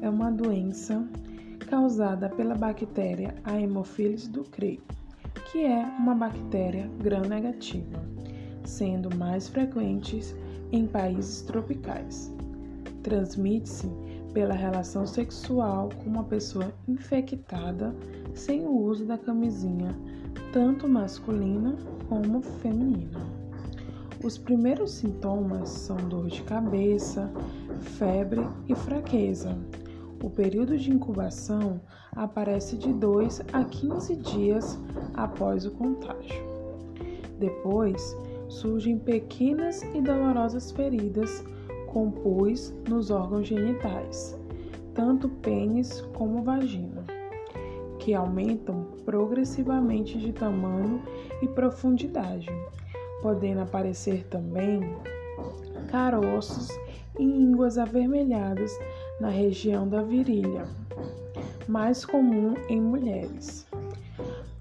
é uma doença causada pela bactéria Haemophilus ducreyi, que é uma bactéria gram-negativa, sendo mais frequentes em países tropicais. Transmite-se pela relação sexual com uma pessoa infectada sem o uso da camisinha, tanto masculina como feminina. Os primeiros sintomas são dor de cabeça, febre e fraqueza. O período de incubação aparece de 2 a 15 dias após o contágio. Depois, surgem pequenas e dolorosas feridas com pus nos órgãos genitais, tanto pênis como vagina, que aumentam progressivamente de tamanho e profundidade, podendo aparecer também caroços e ínguas avermelhadas na região da virilha, mais comum em mulheres.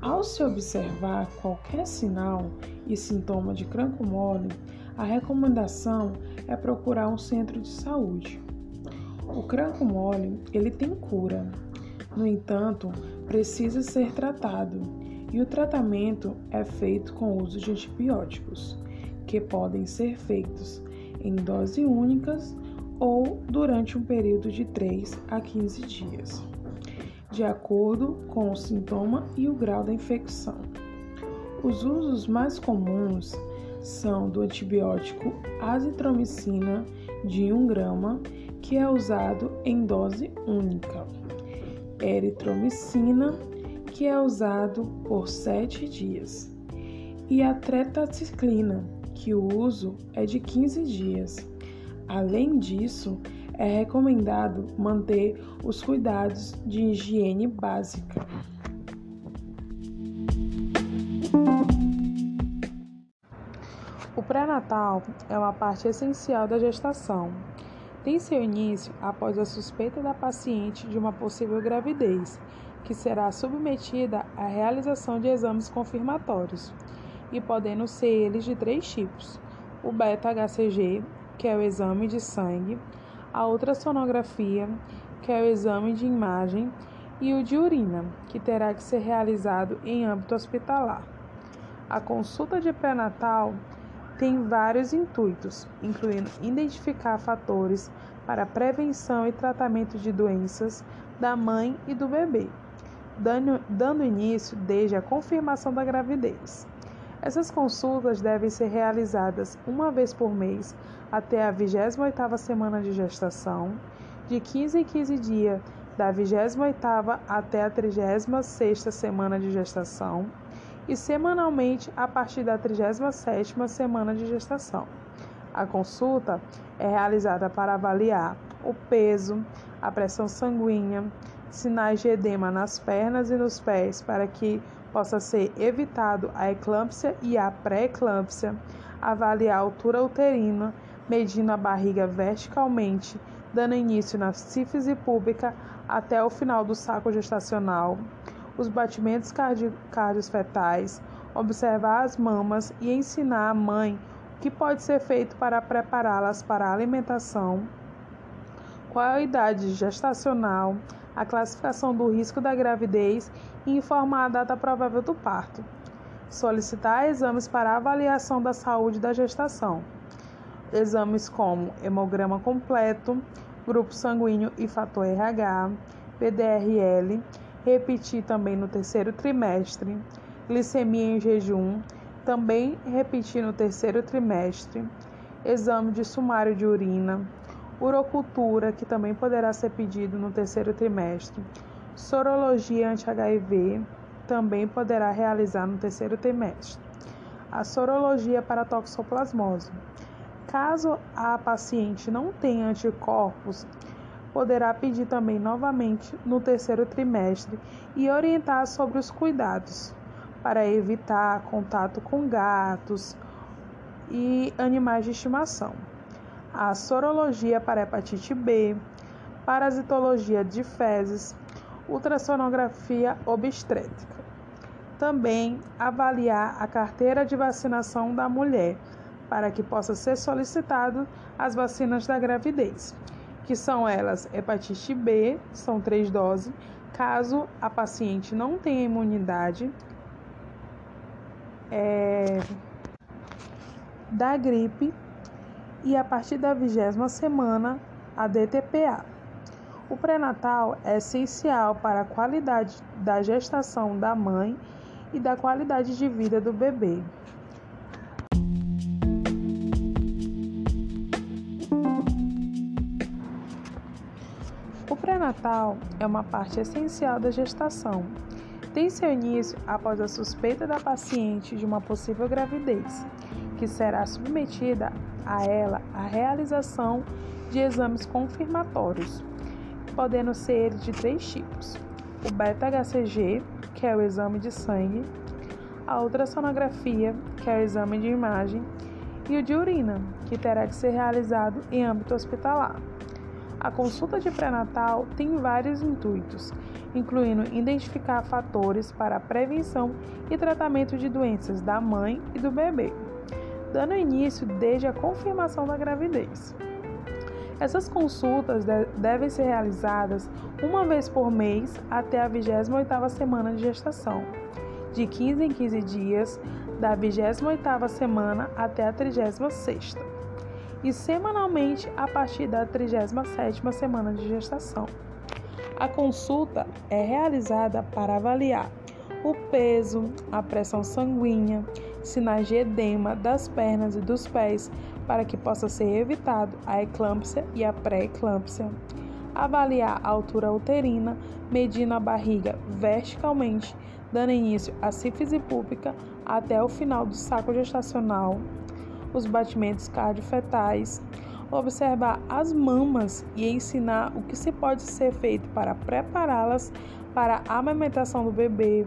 Ao se observar qualquer sinal e sintoma de cranco mole, a recomendação é procurar um centro de saúde. O cranco mole, ele tem cura. No entanto, precisa ser tratado, e o tratamento é feito com o uso de antibióticos, que podem ser feitos em dose únicas ou durante um período de 3 a 15 dias, de acordo com o sintoma e o grau da infecção. Os usos mais comuns são do antibiótico azitromicina de 1 grama, que é usado em dose única, eritromicina, que é usado por 7 dias, e a tretaciclina, que o uso é de 15 dias. Além disso, é recomendado manter os cuidados de higiene básica. O pré-natal é uma parte essencial da gestação. Tem seu início após a suspeita da paciente de uma possível gravidez, que será submetida à realização de exames confirmatórios, e podendo ser eles de três tipos: o beta-HCG, que é o exame de sangue, a ultrassonografia, que é o exame de imagem, e o de urina, que terá que ser realizado em âmbito hospitalar. A consulta de pré-natal tem vários intuitos, incluindo identificar fatores para prevenção e tratamento de doenças da mãe e do bebê, dando, dando início desde a confirmação da gravidez. Essas consultas devem ser realizadas uma vez por mês até a 28ª semana de gestação, de 15 em 15 dias da 28ª até a 36ª semana de gestação e semanalmente a partir da 37ª semana de gestação. A consulta é realizada para avaliar o peso, a pressão sanguínea, sinais de edema nas pernas e nos pés para que possa ser evitado a eclâmpsia e a pré-eclâmpsia, avaliar a altura uterina, medindo a barriga verticalmente, dando início na sífise pública até o final do saco gestacional, os batimentos cardios fetais, observar as mamas e ensinar a mãe o que pode ser feito para prepará-las para a alimentação, qual a idade gestacional, a classificação do risco da gravidez e informar a data provável do parto. Solicitar exames para avaliação da saúde da gestação. Exames como hemograma completo, grupo sanguíneo e fator RH, PDRL, repetir também no terceiro trimestre, glicemia em jejum, também repetir no terceiro trimestre, exame de sumário de urina, urocultura, que também poderá ser pedido no terceiro trimestre, sorologia anti-HIV, também poderá realizar no terceiro trimestre. A sorologia para toxoplasmose. Caso a paciente não tenha anticorpos, poderá pedir também novamente no terceiro trimestre e orientar sobre os cuidados para evitar contato com gatos e animais de estimação a sorologia para hepatite B, parasitologia de fezes, ultrassonografia obstétrica. Também avaliar a carteira de vacinação da mulher, para que possa ser solicitado as vacinas da gravidez, que são elas hepatite B, são três doses, caso a paciente não tenha imunidade, é, da gripe e a partir da vigésima semana a DTPA. O pré-natal é essencial para a qualidade da gestação da mãe e da qualidade de vida do bebê. O pré-natal é uma parte essencial da gestação. Tem seu início após a suspeita da paciente de uma possível gravidez, que será submetida a ela a realização de exames confirmatórios podendo ser de três tipos: o beta-HCG, que é o exame de sangue, a ultrassonografia, que é o exame de imagem, e o de urina, que terá que ser realizado em âmbito hospitalar. A consulta de pré-natal tem vários intuitos, incluindo identificar fatores para a prevenção e tratamento de doenças da mãe e do bebê, dando início desde a confirmação da gravidez. Essas consultas devem ser realizadas uma vez por mês até a 28ª semana de gestação, de 15 em 15 dias, da 28ª semana até a 36ª, e semanalmente a partir da 37ª semana de gestação. A consulta é realizada para avaliar o peso, a pressão sanguínea, sinais de edema das pernas e dos pés, para que possa ser evitado a eclâmpsia e a pré-eclâmpsia. Avaliar a altura uterina, medindo a barriga verticalmente, dando início à sífise pública até o final do saco gestacional. Os batimentos cardiofetais. Observar as mamas e ensinar o que se pode ser feito para prepará-las para a amamentação do bebê,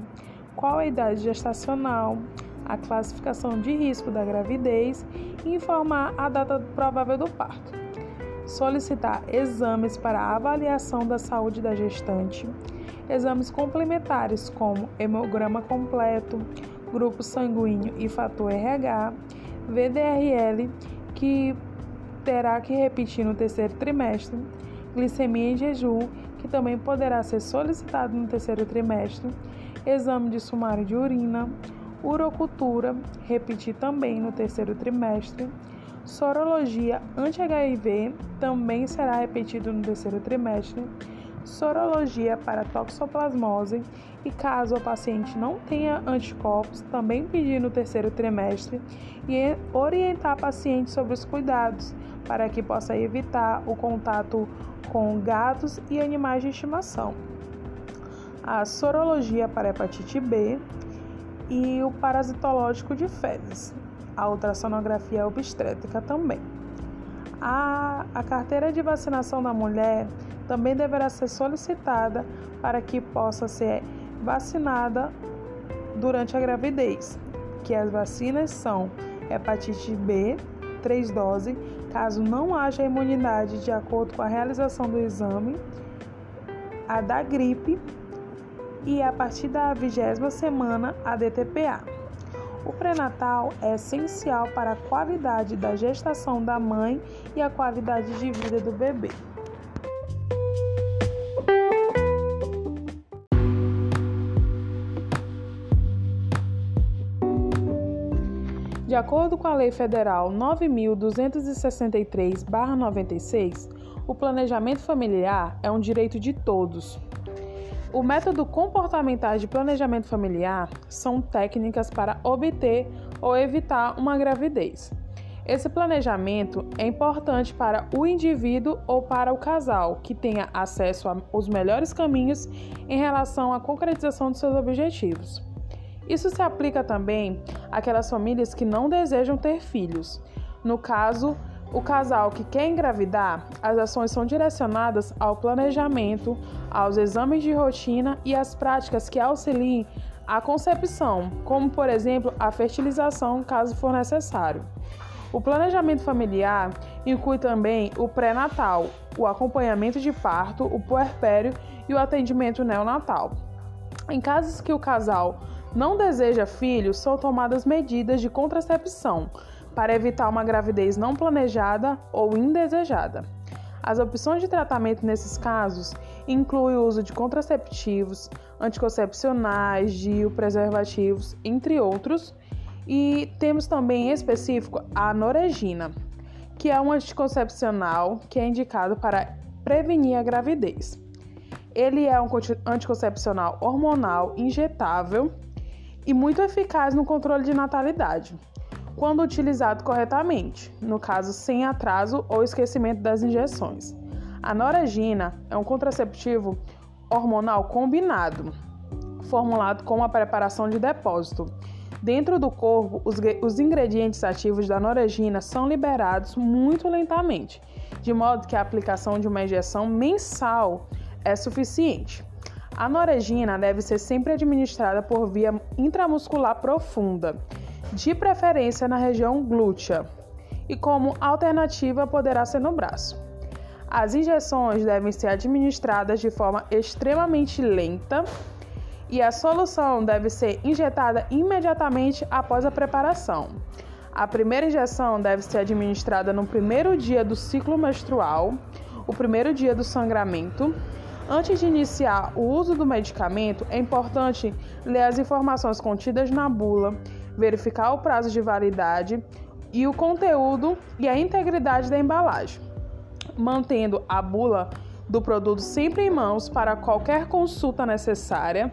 qual a idade gestacional, a classificação de risco da gravidez e informar a data provável do parto. Solicitar exames para avaliação da saúde da gestante, exames complementares como hemograma completo, grupo sanguíneo e fator RH, VDRL, que terá que repetir no terceiro trimestre, glicemia em jejum, que também poderá ser solicitado no terceiro trimestre, exame de sumário de urina, urocultura, repetir também no terceiro trimestre. Sorologia anti-HIV também será repetido no terceiro trimestre. Sorologia para toxoplasmose e caso o paciente não tenha anticorpos, também pedir no terceiro trimestre e orientar a paciente sobre os cuidados para que possa evitar o contato com gatos e animais de estimação. A sorologia para hepatite B, e o parasitológico de fezes, a ultrassonografia obstétrica também. A, a carteira de vacinação da mulher também deverá ser solicitada para que possa ser vacinada durante a gravidez, que as vacinas são hepatite B, 3 doses, caso não haja imunidade de acordo com a realização do exame, a da gripe e a partir da vigésima semana a DTPA. O pré-natal é essencial para a qualidade da gestação da mãe e a qualidade de vida do bebê. De acordo com a Lei Federal 9263/96, o planejamento familiar é um direito de todos, o método comportamental de planejamento familiar são técnicas para obter ou evitar uma gravidez. Esse planejamento é importante para o indivíduo ou para o casal que tenha acesso aos melhores caminhos em relação à concretização de seus objetivos. Isso se aplica também àquelas famílias que não desejam ter filhos. No caso, o casal que quer engravidar, as ações são direcionadas ao planejamento, aos exames de rotina e às práticas que auxiliem a concepção, como por exemplo a fertilização, caso for necessário. O planejamento familiar inclui também o pré-natal, o acompanhamento de parto, o puerpério e o atendimento neonatal. Em casos que o casal não deseja filhos, são tomadas medidas de contracepção para evitar uma gravidez não planejada ou indesejada. As opções de tratamento nesses casos incluem o uso de contraceptivos, anticoncepcionais, DIU, preservativos, entre outros. E temos também em específico a noregina, que é um anticoncepcional que é indicado para prevenir a gravidez. Ele é um anticoncepcional hormonal injetável e muito eficaz no controle de natalidade quando utilizado corretamente, no caso sem atraso ou esquecimento das injeções. A noragina é um contraceptivo hormonal combinado, formulado com uma preparação de depósito. Dentro do corpo, os, os ingredientes ativos da noragina são liberados muito lentamente, de modo que a aplicação de uma injeção mensal é suficiente. A noragina deve ser sempre administrada por via intramuscular profunda de preferência na região glútea, e como alternativa poderá ser no braço. As injeções devem ser administradas de forma extremamente lenta e a solução deve ser injetada imediatamente após a preparação. A primeira injeção deve ser administrada no primeiro dia do ciclo menstrual, o primeiro dia do sangramento. Antes de iniciar o uso do medicamento, é importante ler as informações contidas na bula verificar o prazo de validade e o conteúdo e a integridade da embalagem, mantendo a bula do produto sempre em mãos para qualquer consulta necessária,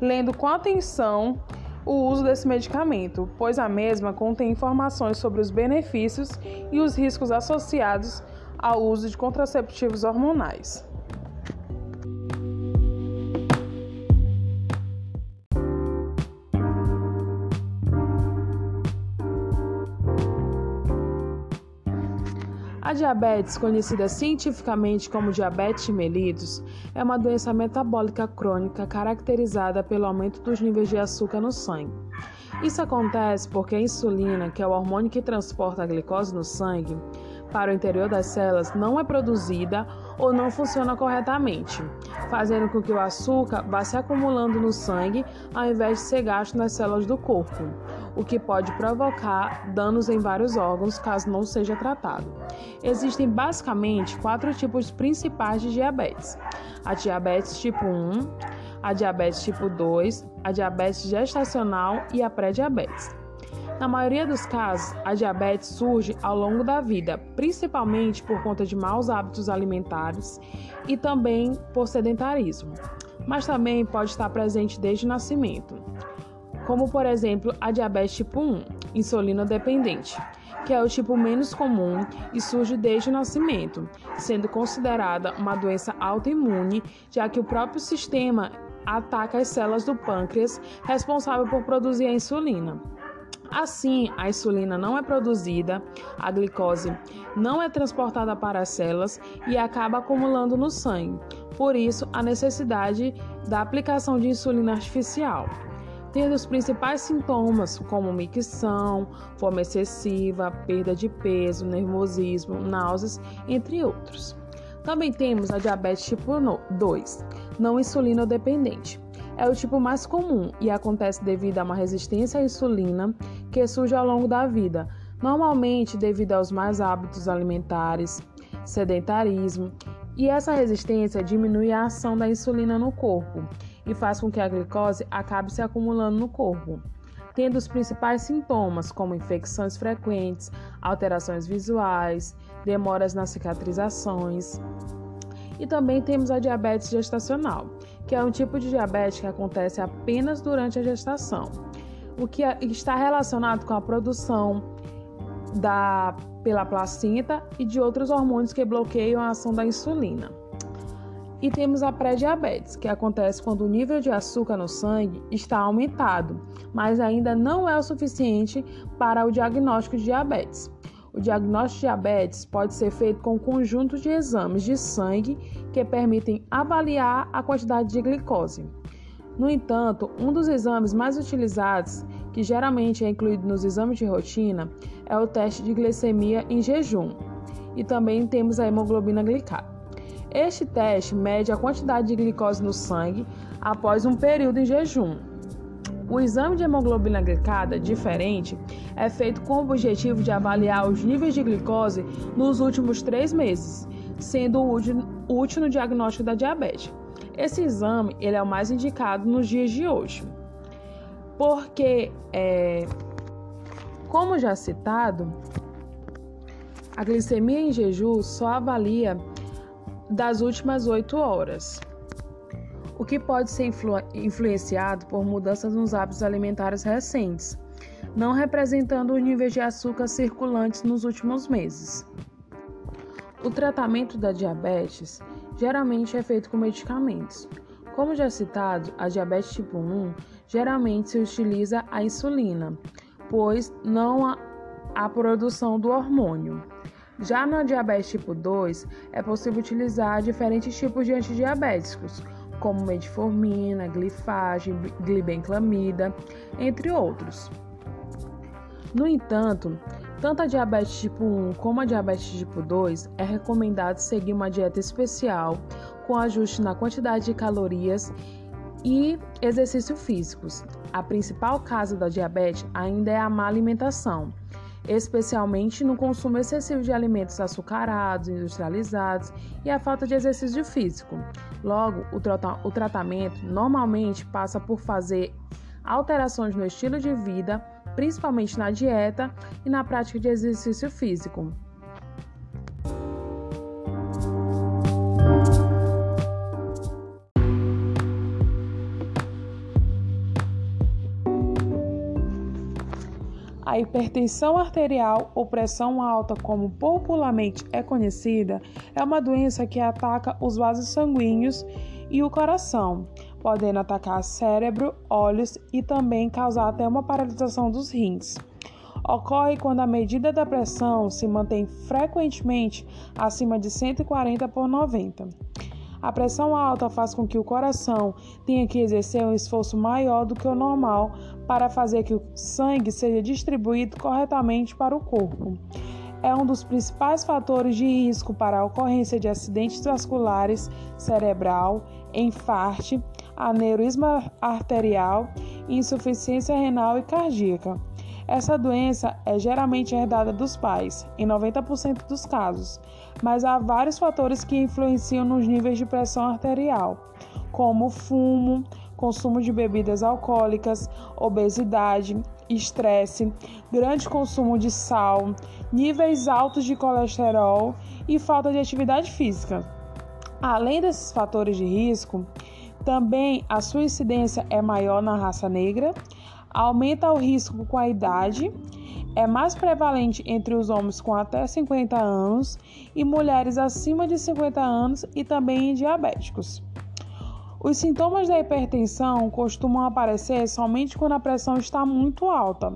lendo com atenção o uso desse medicamento, pois a mesma contém informações sobre os benefícios e os riscos associados ao uso de contraceptivos hormonais. A diabetes, conhecida cientificamente como diabetes mellitus, é uma doença metabólica crônica caracterizada pelo aumento dos níveis de açúcar no sangue. Isso acontece porque a insulina, que é o hormônio que transporta a glicose no sangue para o interior das células, não é produzida ou não funciona corretamente, fazendo com que o açúcar vá se acumulando no sangue ao invés de ser gasto nas células do corpo o que pode provocar danos em vários órgãos caso não seja tratado. Existem basicamente quatro tipos principais de diabetes: a diabetes tipo 1, a diabetes tipo 2, a diabetes gestacional e a pré-diabetes. Na maioria dos casos, a diabetes surge ao longo da vida, principalmente por conta de maus hábitos alimentares e também por sedentarismo, mas também pode estar presente desde o nascimento como por exemplo a diabetes tipo 1, insulina dependente, que é o tipo menos comum e surge desde o nascimento, sendo considerada uma doença autoimune, já que o próprio sistema ataca as células do pâncreas responsável por produzir a insulina. Assim, a insulina não é produzida, a glicose não é transportada para as células e acaba acumulando no sangue. Por isso, a necessidade da aplicação de insulina artificial tendo os principais sintomas como micção, fome excessiva, perda de peso, nervosismo, náuseas, entre outros. Também temos a diabetes tipo 2, não insulino-dependente. É o tipo mais comum e acontece devido a uma resistência à insulina que surge ao longo da vida, normalmente devido aos mais hábitos alimentares, sedentarismo, e essa resistência diminui a ação da insulina no corpo e faz com que a glicose acabe se acumulando no corpo, tendo os principais sintomas como infecções frequentes, alterações visuais, demoras nas cicatrizações. E também temos a diabetes gestacional, que é um tipo de diabetes que acontece apenas durante a gestação, o que é, está relacionado com a produção da, pela placenta e de outros hormônios que bloqueiam a ação da insulina. E temos a pré-diabetes, que acontece quando o nível de açúcar no sangue está aumentado, mas ainda não é o suficiente para o diagnóstico de diabetes. O diagnóstico de diabetes pode ser feito com um conjunto de exames de sangue que permitem avaliar a quantidade de glicose. No entanto, um dos exames mais utilizados, que geralmente é incluído nos exames de rotina, é o teste de glicemia em jejum. E também temos a hemoglobina glicada. Este teste mede a quantidade de glicose no sangue após um período em jejum. O exame de hemoglobina glicada, diferente, é feito com o objetivo de avaliar os níveis de glicose nos últimos três meses, sendo útil no diagnóstico da diabetes. Esse exame ele é o mais indicado nos dias de hoje, porque, é, como já citado, a glicemia em jejum só avalia das últimas 8 horas, o que pode ser influ influenciado por mudanças nos hábitos alimentares recentes, não representando os níveis de açúcar circulantes nos últimos meses. O tratamento da diabetes geralmente é feito com medicamentos. Como já citado, a diabetes tipo 1 geralmente se utiliza a insulina, pois não há a produção do hormônio. Já na diabetes tipo 2, é possível utilizar diferentes tipos de antidiabéticos, como metformina, glifagem, glibenclamida, entre outros. No entanto, tanto a diabetes tipo 1 como a diabetes tipo 2 é recomendado seguir uma dieta especial com ajuste na quantidade de calorias e exercício físicos. A principal causa da diabetes ainda é a má alimentação, especialmente no consumo excessivo de alimentos açucarados, industrializados e a falta de exercício físico. Logo, o, o tratamento normalmente passa por fazer alterações no estilo de vida, principalmente na dieta e na prática de exercício físico. A hipertensão arterial ou pressão alta, como popularmente é conhecida, é uma doença que ataca os vasos sanguíneos e o coração, podendo atacar cérebro, olhos e também causar até uma paralisação dos rins. Ocorre quando a medida da pressão se mantém frequentemente acima de 140 por 90. A pressão alta faz com que o coração tenha que exercer um esforço maior do que o normal para fazer que o sangue seja distribuído corretamente para o corpo. É um dos principais fatores de risco para a ocorrência de acidentes vasculares cerebral, enfarte, aneurisma arterial, insuficiência renal e cardíaca. Essa doença é geralmente herdada dos pais, em 90% dos casos, mas há vários fatores que influenciam nos níveis de pressão arterial, como fumo, consumo de bebidas alcoólicas, obesidade, estresse, grande consumo de sal, níveis altos de colesterol e falta de atividade física. Além desses fatores de risco, também a sua incidência é maior na raça negra, aumenta o risco com a idade, é mais prevalente entre os homens com até 50 anos e mulheres acima de 50 anos e também em diabéticos. Os sintomas da hipertensão costumam aparecer somente quando a pressão está muito alta,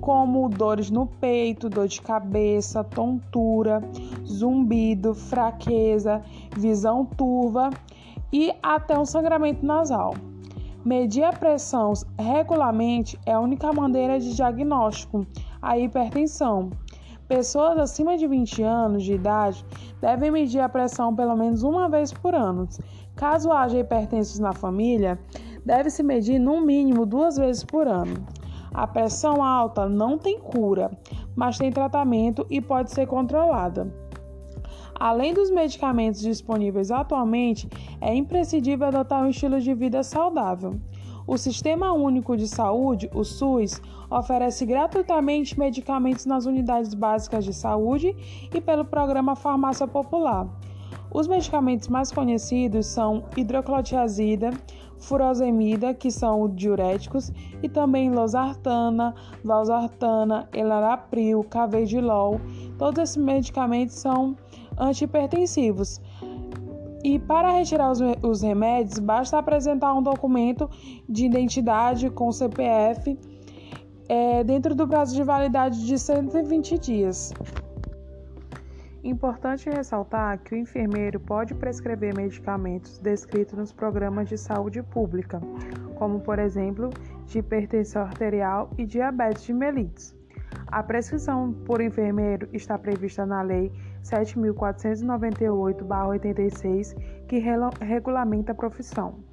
como dores no peito, dor de cabeça, tontura, zumbido, fraqueza, visão turva e até um sangramento nasal. Medir a pressão regularmente é a única maneira de diagnóstico a hipertensão. Pessoas acima de 20 anos de idade devem medir a pressão pelo menos uma vez por ano. Caso haja hipertensos na família, deve-se medir no mínimo duas vezes por ano. A pressão alta não tem cura, mas tem tratamento e pode ser controlada. Além dos medicamentos disponíveis atualmente, é imprescindível adotar um estilo de vida saudável. O Sistema Único de Saúde, o SUS, oferece gratuitamente medicamentos nas unidades básicas de saúde e pelo programa Farmácia Popular. Os medicamentos mais conhecidos são hidroclorotiazida, furosemida, que são diuréticos, e também losartana, valsartana, elarapril, cavedilol. Todos esses medicamentos são antihipertensivos. E para retirar os, os remédios, basta apresentar um documento de identidade com CPF é, dentro do prazo de validade de 120 dias. Importante ressaltar que o enfermeiro pode prescrever medicamentos descritos nos programas de saúde pública, como por exemplo de hipertensão arterial e diabetes de mellitus. A prescrição por enfermeiro está prevista na Lei 7.498-86, que regulamenta a profissão.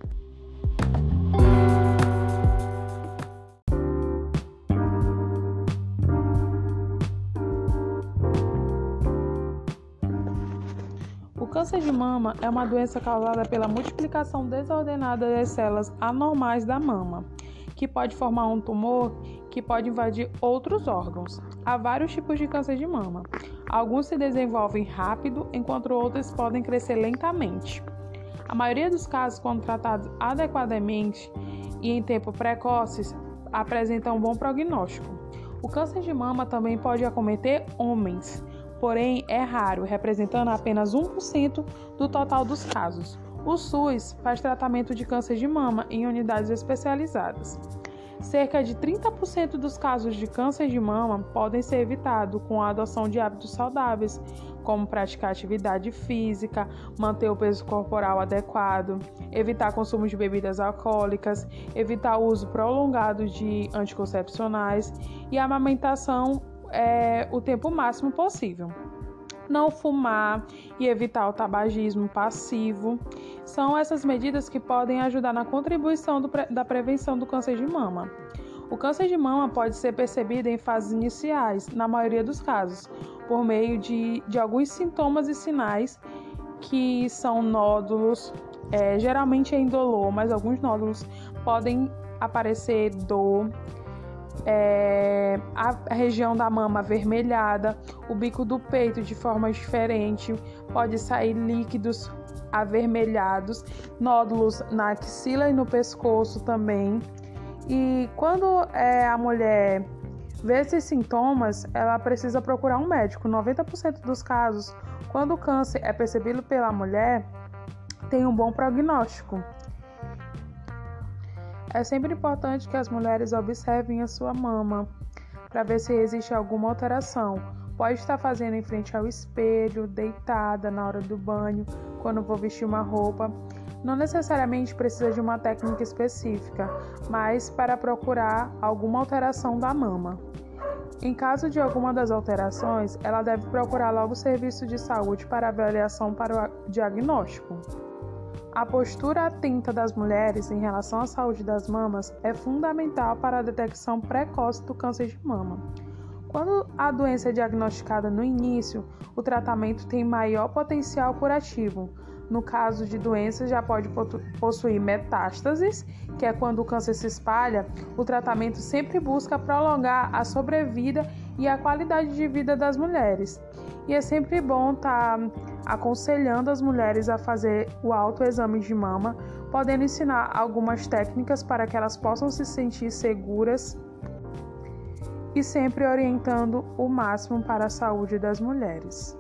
câncer de mama é uma doença causada pela multiplicação desordenada das células anormais da mama, que pode formar um tumor que pode invadir outros órgãos. Há vários tipos de câncer de mama. Alguns se desenvolvem rápido, enquanto outros podem crescer lentamente. A maioria dos casos, quando tratados adequadamente e em tempo precoces, apresentam um bom prognóstico. O câncer de mama também pode acometer homens, porém é raro, representando apenas 1% do total dos casos. O SUS faz tratamento de câncer de mama em unidades especializadas. Cerca de 30% dos casos de câncer de mama podem ser evitados com a adoção de hábitos saudáveis, como praticar atividade física, manter o peso corporal adequado, evitar consumo de bebidas alcoólicas, evitar o uso prolongado de anticoncepcionais e amamentação é, o tempo máximo possível não fumar e evitar o tabagismo passivo. São essas medidas que podem ajudar na contribuição da prevenção do câncer de mama. O câncer de mama pode ser percebido em fases iniciais, na maioria dos casos, por meio de, de alguns sintomas e sinais que são nódulos, é, geralmente é indolor, mas alguns nódulos podem aparecer dor, é, a região da mama avermelhada, o bico do peito de forma diferente, pode sair líquidos avermelhados, nódulos na axila e no pescoço também. E quando é, a mulher vê esses sintomas, ela precisa procurar um médico. 90% dos casos, quando o câncer é percebido pela mulher, tem um bom prognóstico. É sempre importante que as mulheres observem a sua mama para ver se existe alguma alteração. Pode estar fazendo em frente ao espelho, deitada na hora do banho, quando vou vestir uma roupa. Não necessariamente precisa de uma técnica específica, mas para procurar alguma alteração da mama. Em caso de alguma das alterações, ela deve procurar logo o serviço de saúde para avaliação para o diagnóstico. A postura atenta das mulheres em relação à saúde das mamas é fundamental para a detecção precoce do câncer de mama. Quando a doença é diagnosticada no início, o tratamento tem maior potencial curativo. No caso de doença, já pode possuir metástases, que é quando o câncer se espalha. O tratamento sempre busca prolongar a sobrevida e a qualidade de vida das mulheres. E é sempre bom estar tá aconselhando as mulheres a fazer o autoexame de mama, podendo ensinar algumas técnicas para que elas possam se sentir seguras e sempre orientando o máximo para a saúde das mulheres.